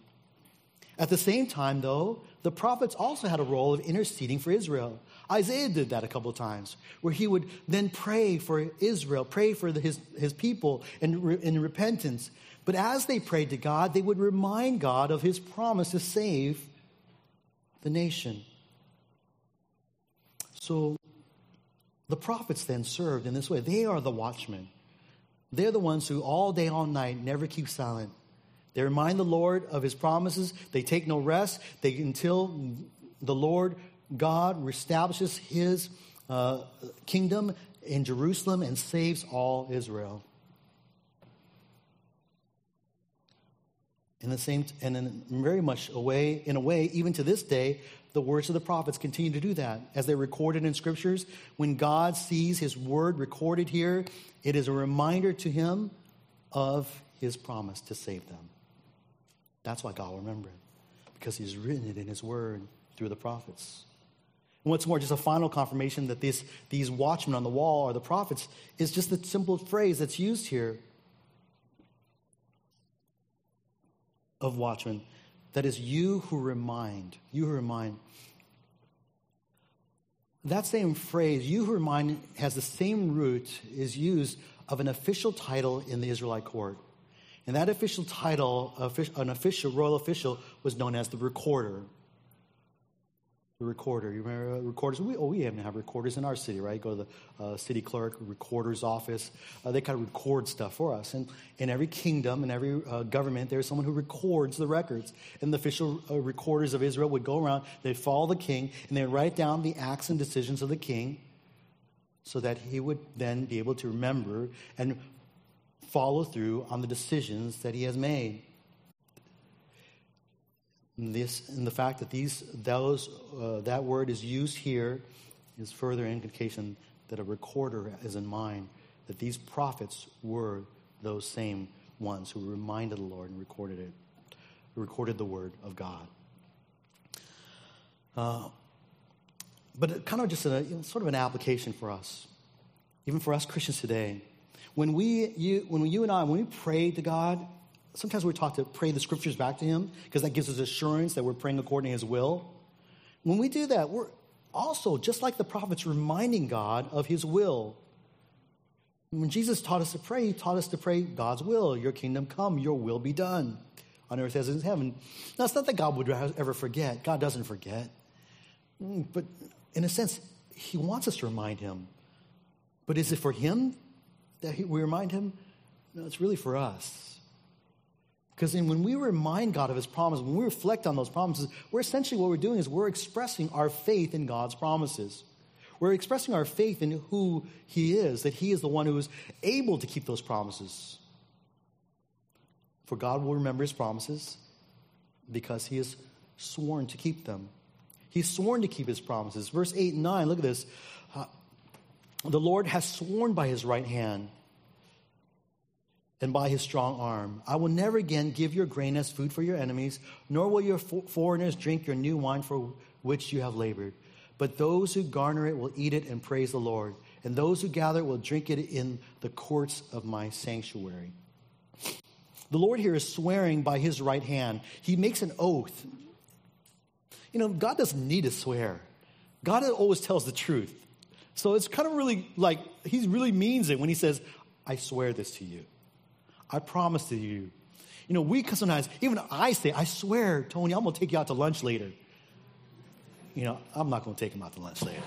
At the same time, though, the prophets also had a role of interceding for Israel. Isaiah did that a couple of times, where he would then pray for Israel, pray for the, his, his people in, in repentance. But as they prayed to God, they would remind God of his promise to save the nation. So the prophets then served in this way. They are the watchmen. They're the ones who all day, all night never keep silent. They remind the Lord of his promises. They take no rest they, until the Lord God establishes his uh, kingdom in Jerusalem and saves all Israel. In the same, and in very much a way, in a way, even to this day, the words of the prophets continue to do that. As they're recorded in scriptures, when God sees his word recorded here, it is a reminder to him of his promise to save them. That's why God will remember it, because he's written it in his word through the prophets. And what's more, just a final confirmation that this, these watchmen on the wall are the prophets is just the simple phrase that's used here of watchmen. That is, you who remind. You who remind. That same phrase, you who remind, has the same root, is used of an official title in the Israelite court. And that official title, an official, royal official, was known as the recorder the recorder. You remember recorders? We, oh, we even have recorders in our city, right? Go to the uh, city clerk, recorder's office. Uh, they kind of record stuff for us. And in every kingdom, in every uh, government, there's someone who records the records. And the official uh, recorders of Israel would go around, they'd follow the king, and they'd write down the acts and decisions of the king so that he would then be able to remember and follow through on the decisions that he has made. And, this, and the fact that these, those, uh, that word is used here is further indication that a recorder is in mind, that these prophets were those same ones who reminded the Lord and recorded it, recorded the word of God. Uh, but kind of just a, you know, sort of an application for us, even for us Christians today. When we, you, when you and I, when we pray to God, sometimes we're taught to pray the scriptures back to Him because that gives us assurance that we're praying according to His will. When we do that, we're also, just like the prophets, reminding God of His will. When Jesus taught us to pray, He taught us to pray God's will, Your kingdom come, Your will be done on earth as it is in heaven. Now, it's not that God would ever forget. God doesn't forget. Mm, but in a sense, He wants us to remind Him. But is it for Him that we remind Him? No, it's really for us. Because when we remind God of his promises, when we reflect on those promises, we're essentially what we're doing is we're expressing our faith in God's promises. We're expressing our faith in who he is, that he is the one who is able to keep those promises. For God will remember his promises because he has sworn to keep them. He's sworn to keep his promises. Verse 8 and 9, look at this. Uh, the Lord has sworn by his right hand and by his strong arm. I will never again give your grain as food for your enemies, nor will your foreigners drink your new wine for which you have labored. But those who garner it will eat it and praise the Lord, and those who gather it will drink it in the courts of my sanctuary. The Lord here is swearing by his right hand. He makes an oath. You know, God doesn't need to swear. God always tells the truth. So it's kind of really like he really means it when he says, I swear this to you. I promise to you. You know, we sometimes, even I say, I swear, Tony, I'm going to take you out to lunch later. You know, I'm not going to take him out to lunch later.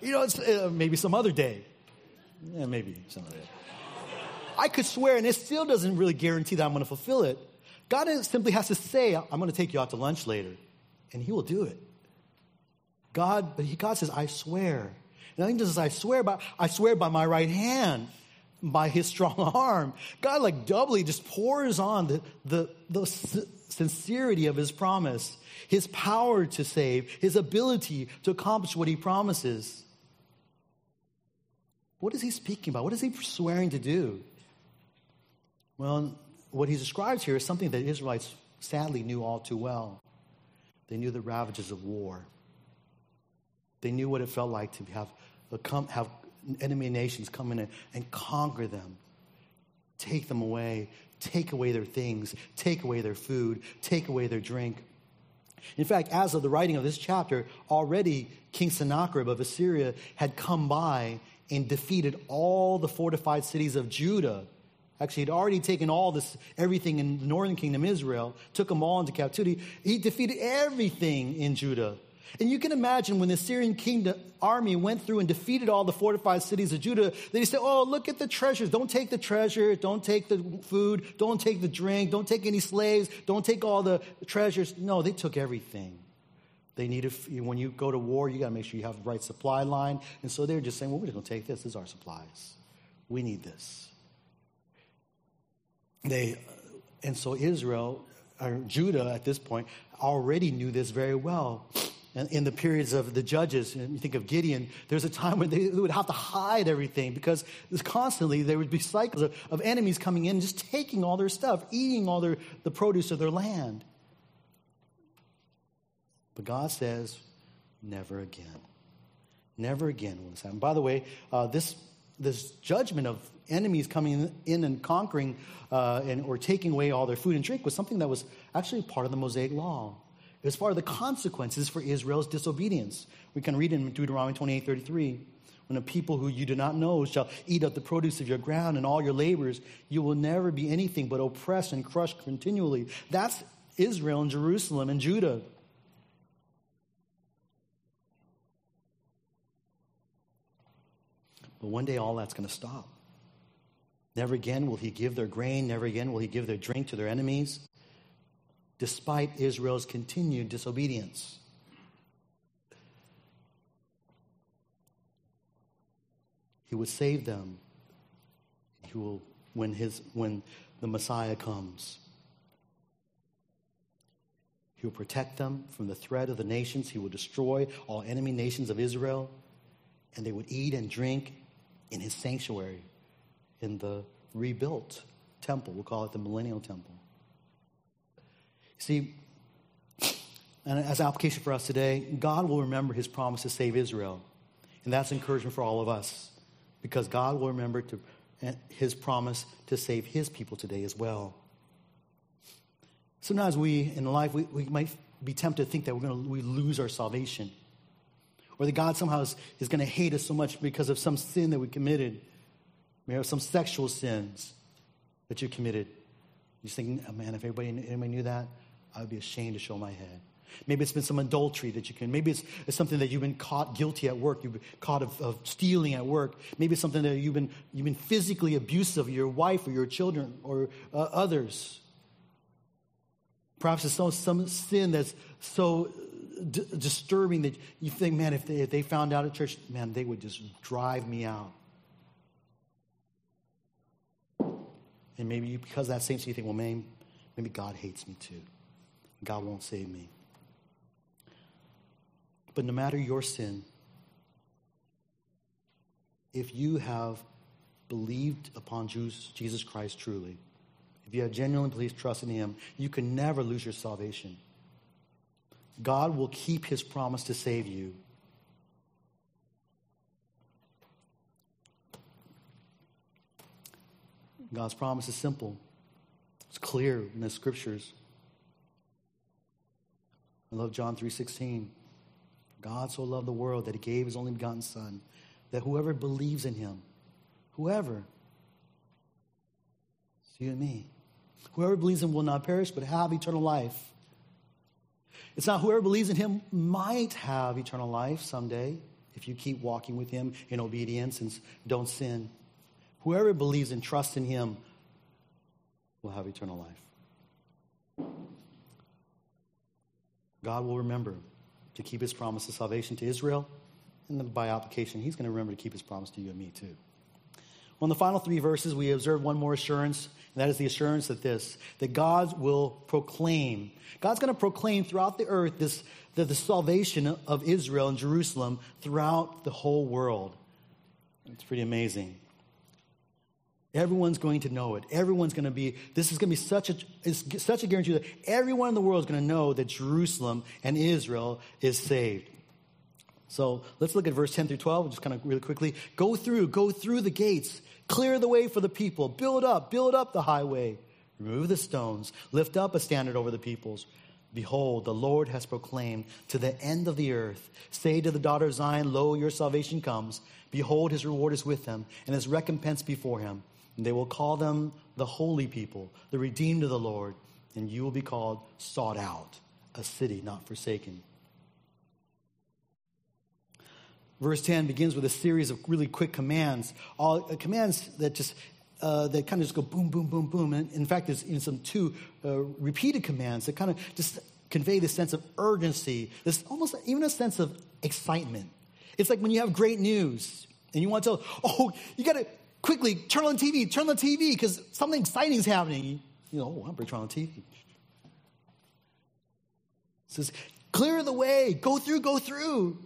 you know, it's, uh, maybe some other day. Yeah, maybe some other day. I could swear, and it still doesn't really guarantee that I'm going to fulfill it. God simply has to say, I'm going to take you out to lunch later, and He will do it. God, but he, God says, I swear. And I think this is, I swear by, I swear by my right hand, by his strong arm. God like doubly just pours on the, the, the sincerity of his promise, his power to save, his ability to accomplish what he promises. What is he speaking about? What is he swearing to do? Well, what he describes here is something that Israelites sadly knew all too well. They knew the ravages of war. They knew what it felt like to have, have enemy nations come in and conquer them, take them away, take away their things, take away their food, take away their drink. In fact, as of the writing of this chapter, already King Sennacherib of Assyria had come by and defeated all the fortified cities of Judah Actually, he'd already taken all this, everything in the northern kingdom, Israel, took them all into captivity. He defeated everything in Judah. And you can imagine when the Assyrian kingdom army went through and defeated all the fortified cities of Judah, they said, Oh, look at the treasures. Don't take the treasure. Don't take the food. Don't take the drink. Don't take any slaves. Don't take all the treasures. No, they took everything. They needed, when you go to war, you got to make sure you have the right supply line. And so they're just saying, Well, we're just going to take this. This is our supplies. We need this. They, and so Israel, or Judah at this point, already knew this very well. In the periods of the judges, and you think of Gideon, there's a time when they would have to hide everything because constantly there would be cycles of, of enemies coming in, just taking all their stuff, eating all their, the produce of their land. But God says, never again. Never again will this happen. By the way, uh, this, this judgment of enemies coming in and conquering uh, and, or taking away all their food and drink was something that was actually part of the Mosaic law. It was part of the consequences for Israel's disobedience. We can read in Deuteronomy 28 33. When a people who you do not know shall eat up the produce of your ground and all your labors, you will never be anything but oppressed and crushed continually. That's Israel and Jerusalem and Judah. But one day all that's going to stop. Never again will he give their grain, never again will he give their drink to their enemies, despite Israel's continued disobedience. He would save them. He will when his when the Messiah comes. He will protect them from the threat of the nations. He will destroy all enemy nations of Israel, and they would eat and drink in his sanctuary in the rebuilt temple. We'll call it the Millennial Temple. See, and as application for us today, God will remember his promise to save Israel. And that's encouragement for all of us because God will remember to, eh, his promise to save his people today as well. Sometimes we, in life, we, we might be tempted to think that we're going to we lose our salvation or that God somehow is, is going to hate us so much because of some sin that we committed. Maybe some sexual sins that you committed. You're thinking, oh, man, if everybody, anybody knew that, I would be ashamed to show my head. Maybe it's been some adultery that you can. Maybe it's, it's something that you've been caught guilty at work. You've been caught of, of, stealing at work. Maybe it's something that you've been, you've been physically abusive of your wife or your children or uh, others. Perhaps it's some, some sin that's so d- disturbing that you think, man, if they, if they found out at church, man, they would just drive me out. And maybe you, because that same sin, you think, well, maybe, maybe God hates me too. God won't save me. But no matter your sin, if you have believed upon Jesus Christ truly, if you have genuinely believed, trust in Him, you can never lose your salvation. God will keep His promise to save you God's promise is simple. It's clear in the scriptures. I love John 3:16. God so loved the world that he gave his only begotten son that whoever believes in him Whoever. It's you and me. Whoever believes in him will not perish, but have eternal life. It's not whoever believes in him might have eternal life someday if you keep walking with him in obedience and don't sin. Whoever believes and trusts in him will have eternal life. God will remember to keep his promise of salvation to Israel, and by application, he's going to remember to keep his promise to you and me too. Well, in the final three verses, we observe one more assurance, and that is the assurance that this, that God will proclaim. God's going to proclaim throughout the earth this, the, the salvation of Israel and Jerusalem throughout the whole world. It's pretty amazing. Everyone's going to know it. Everyone's going to be, this is going to be such a, it's such a guarantee that everyone in the world is going to know that Jerusalem and Israel is saved. So let's look at verse 10 through 12, just kind of really quickly. Go through, go through the gates, clear the way for the people, build up, build up the highway, remove the stones, lift up a standard over the peoples. Behold, the Lord has proclaimed to the end of the earth. Say to the daughter of Zion, Lo, your salvation comes. Behold, his reward is with him, and his recompense before him. They will call them the holy people, the redeemed of the Lord, and you will be called sought out, a city not forsaken. Verse 10 begins with a series of really quick commands, all uh, commands that just uh, that kind of just go boom, boom, boom, boom. And in fact, there's in some two uh, repeated commands that kind of just convey this sense of urgency, this almost even a sense of excitement. It's like when you have great news and you want to tell, oh, you got to quickly turn on the TV, turn on the TV because something exciting is happening. You know, oh, I'm turn on the TV. It says, clear the way, go through, go through.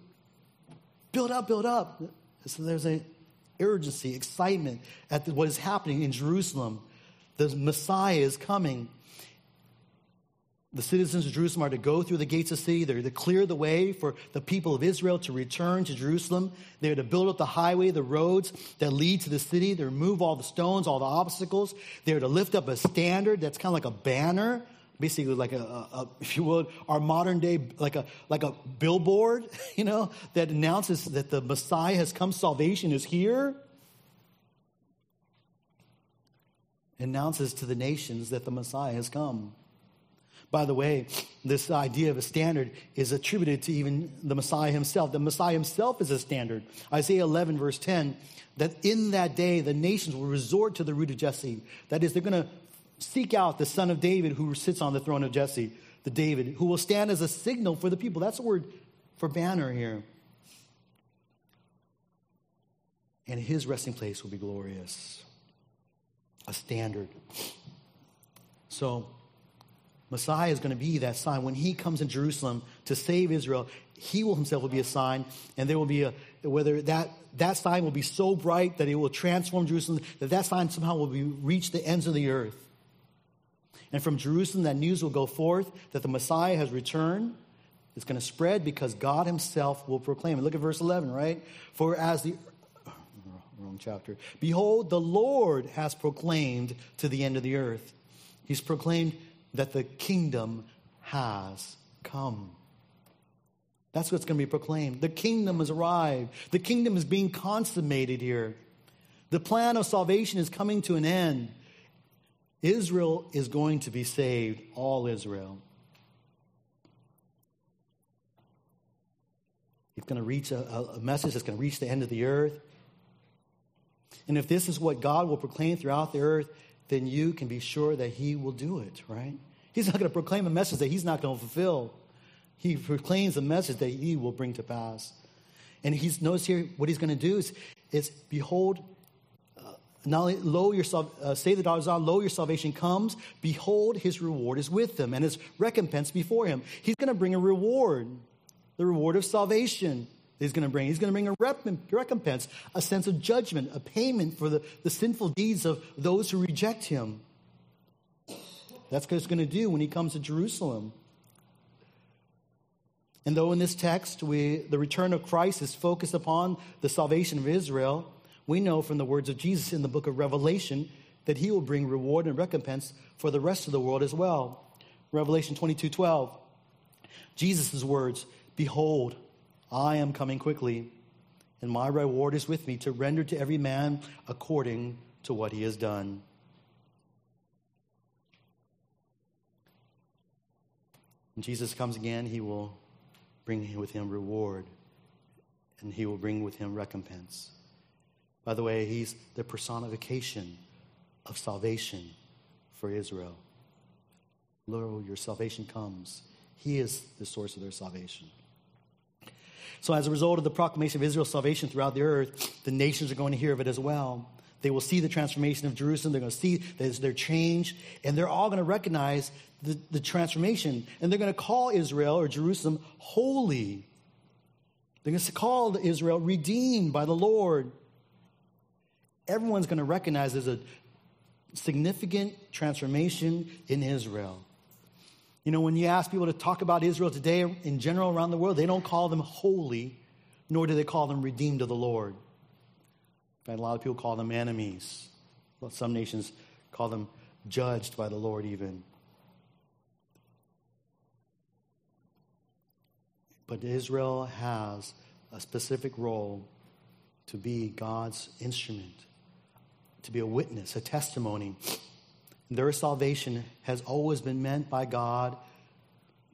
Build up, build up. So there's a urgency, excitement at what is happening in Jerusalem. The Messiah is coming. The citizens of Jerusalem are to go through the gates of the city. They're to clear the way for the people of Israel to return to Jerusalem. They're to build up the highway, the roads that lead to the city. They remove all the stones, all the obstacles. They're to lift up a standard that's kind of like a banner basically like a, a, if you would, our modern day, like a, like a billboard, you know, that announces that the Messiah has come, salvation is here. Announces to the nations that the Messiah has come. By the way, this idea of a standard is attributed to even the Messiah himself. The Messiah himself is a standard. Isaiah 11, verse 10, that in that day the nations will resort to the root of Jesse. That is, they're going to seek out the son of David who sits on the throne of Jesse, the David, who will stand as a signal for the people. That's the word for banner here. And his resting place will be glorious, a standard. So, Messiah is going to be that sign. When he comes in Jerusalem to save Israel, he will himself will be a sign, and there will be a whether that that sign will be so bright that it will transform Jerusalem, that that sign somehow will be reach the ends of the earth. And from Jerusalem, that news will go forth that the Messiah has returned. It's going to spread because God Himself will proclaim it. Look at verse 11, right? For as the wrong chapter. Behold, the Lord has proclaimed to the end of the earth. He's proclaimed that the kingdom has come. That's what's going to be proclaimed. The kingdom has arrived. The kingdom is being consummated here. The plan of salvation is coming to an end. Israel is going to be saved, all Israel. It's going to reach a, a, message that's going to reach the end of the earth. And if this is what God will proclaim throughout the earth, then you can be sure that He will do it, right? He's not going to proclaim a message that He's not going to fulfill. He proclaims a message that He will bring to pass. And He's notice here what He's going to do is, is behold, not only uh, say the daughter Zion, lo your salvation comes. Behold, his reward is with them, and his recompense before him. He's going to bring a reward, the reward of salvation. He's going to bring. He's going to bring a recompense, a sense of judgment, a payment for the, the sinful deeds of those who reject him. That's what he's going to do when he comes to Jerusalem. And though in this text we, the return of Christ is focused upon the salvation of Israel, we know from the words of Jesus in the book of Revelation that he will bring reward and recompense for the rest of the world as well. Revelation 22 12. Jesus' words, Behold, I am coming quickly, and my reward is with me to render to every man according to what he has done. When Jesus comes again, he will bring with him reward, and he will bring with him recompense. By the way, he's the personification of salvation for Israel. Lo, your salvation comes. He is the source of their salvation. So, as a result of the proclamation of Israel's salvation throughout the earth, the nations are going to hear of it as well. They will see the transformation of Jerusalem. They're going to see their change, and they're all going to recognize the, the transformation. And they're going to call Israel or Jerusalem holy. They're going to call Israel redeemed by the Lord. Everyone's going to recognize there's a significant transformation in Israel. You know, when you ask people to talk about Israel today in general around the world, they don't call them holy, nor do they call them redeemed of the Lord. Fact, a lot of people call them enemies. Well, some nations call them judged by the Lord, even. But Israel has a specific role to be God's instrument, to be a witness, a testimony their salvation has always been meant by God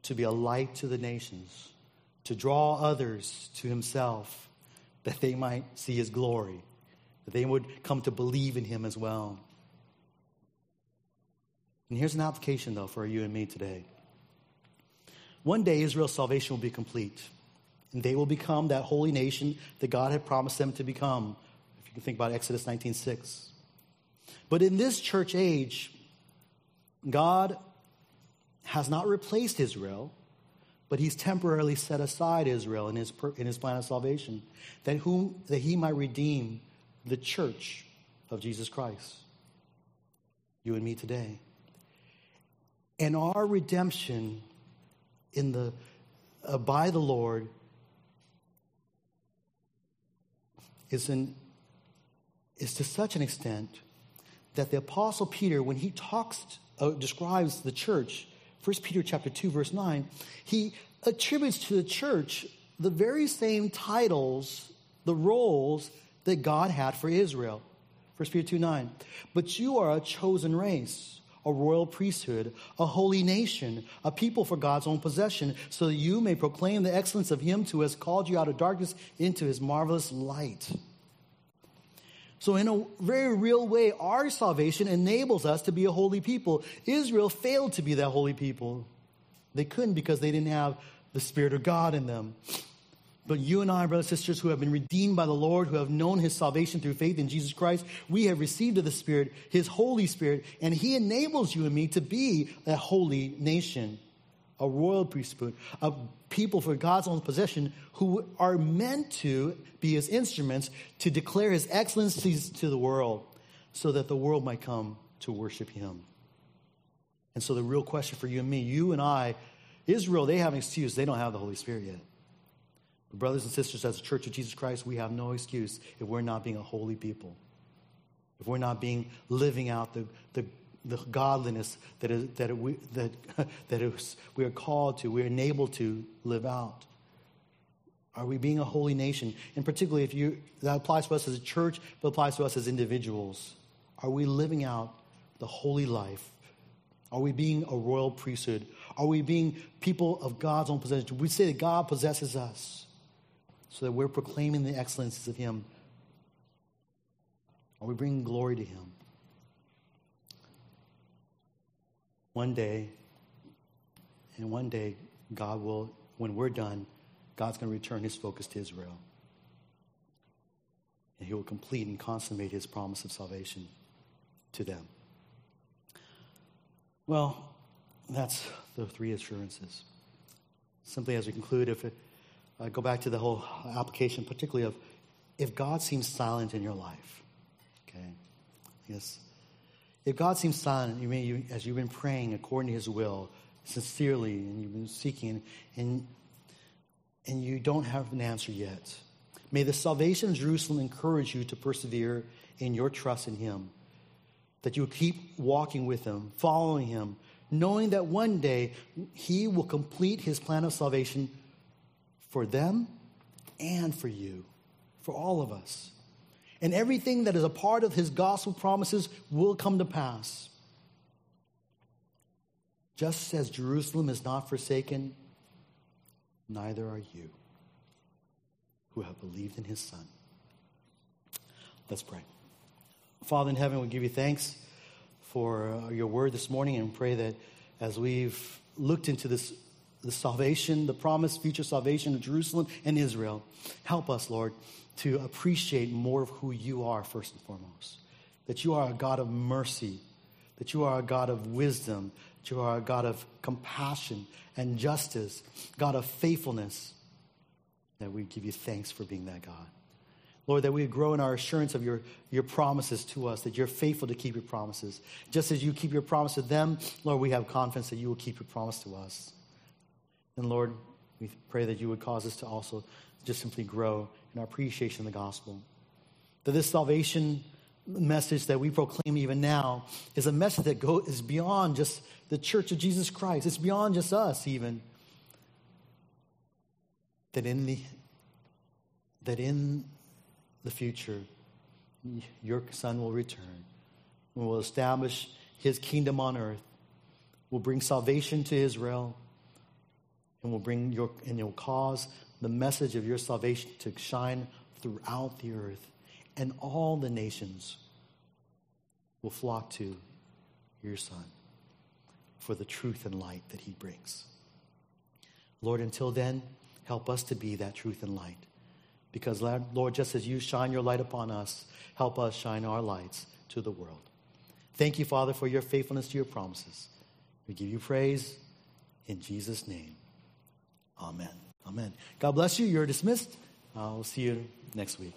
to be a light to the nations, to draw others to Himself, that they might see His glory, that they would come to believe in Him as well. And here's an application, though, for you and me today. One day, Israel's salvation will be complete, and they will become that holy nation that God had promised them to become. If you can think about Exodus 19:6. But in this church age, God has not replaced Israel, but he's temporarily set aside Israel in his, in his plan of salvation, that, whom, that he might redeem the church of Jesus Christ, you and me today. And our redemption in the, uh, by the Lord is, in, is to such an extent that the Apostle Peter, when he talks uh, describes the church, 1 Peter chapter 2 verse 9, he attributes to the church the very same titles, the roles that God had for Israel. 1 Peter 2 9. But you are a chosen race, a royal priesthood, a holy nation, a people for God's own possession, so that you may proclaim the excellence of Him who has called you out of darkness into His marvelous light. So, in a very real way, our salvation enables us to be a holy people. Israel failed to be that holy people. They couldn't because they didn't have the Spirit of God in them. But you and I, brothers and sisters, who have been redeemed by the Lord, who have known his salvation through faith in Jesus Christ, we have received of the Spirit, his Holy Spirit, and he enables you and me to be a holy nation a royal priesthood, a people for God's own possession who are meant to be his instruments to declare his excellencies to the world so that the world might come to worship him. And so the real question for you and me, you and I, Israel, they have an excuse. They don't have the Holy Spirit yet. But brothers and sisters, as a church of Jesus Christ, we have no excuse if we're not being a holy people. If we're not being living out the, the the godliness that, is, that, we, that, that is, we are called to, we're enabled to live out? Are we being a holy nation? And particularly if you, that applies to us as a church, but applies to us as individuals. Are we living out the holy life? Are we being a royal priesthood? Are we being people of God's own possession? We say that God possesses us so that we're proclaiming the excellences of Him. Are we bringing glory to Him? One day, and one day, God will, when we're done, God's going to return his focus to Israel. And he will complete and consummate his promise of salvation to them. Well, that's the three assurances. Simply as we conclude, if it, I go back to the whole application, particularly of if God seems silent in your life, okay, yes, if God seems silent, you may, you, as you've been praying according to His will, sincerely, and you've been seeking, and, and you don't have an answer yet, may the salvation of Jerusalem encourage you to persevere in your trust in Him, that you keep walking with Him, following Him, knowing that one day He will complete His plan of salvation for them and for you for all of us. And everything that is a part of his gospel promises will come to pass. Just as Jerusalem is not forsaken, neither are you who have believed in his Son. Let's pray. Father in heaven, we give you thanks for uh, your word this morning and pray that as we've looked into this the salvation, the promised future salvation of Jerusalem and Israel, help us, Lord, to appreciate more of who you are first and foremost. That you are a God of mercy, that you are a God of wisdom, that you are a God of compassion and justice, God of faithfulness. That we give you thanks for being that God. Lord, that we grow in our assurance of your, your promises to us, that you're faithful to keep your promises. Just as you keep your promise to them, Lord, we have confidence that you will keep your promise to us. And Lord, we pray that you would cause us to also just simply grow in our appreciation of the gospel. That this salvation message that we proclaim even now is a message that go, is beyond just the church of Jesus Christ. It's beyond just us, even. That in the, that in the future, your son will return and will establish his kingdom on earth, will bring salvation to Israel, and will bring your and you'll cause the message of your salvation to shine throughout the earth, and all the nations will flock to your Son for the truth and light that he brings. Lord, until then, help us to be that truth and light. Because, Lord, just as you shine your light upon us, help us shine our lights to the world. Thank you, Father, for your faithfulness to your promises. We give you praise in Jesus' name. Amen. Amen. God bless you. You're dismissed. I'll see you next week.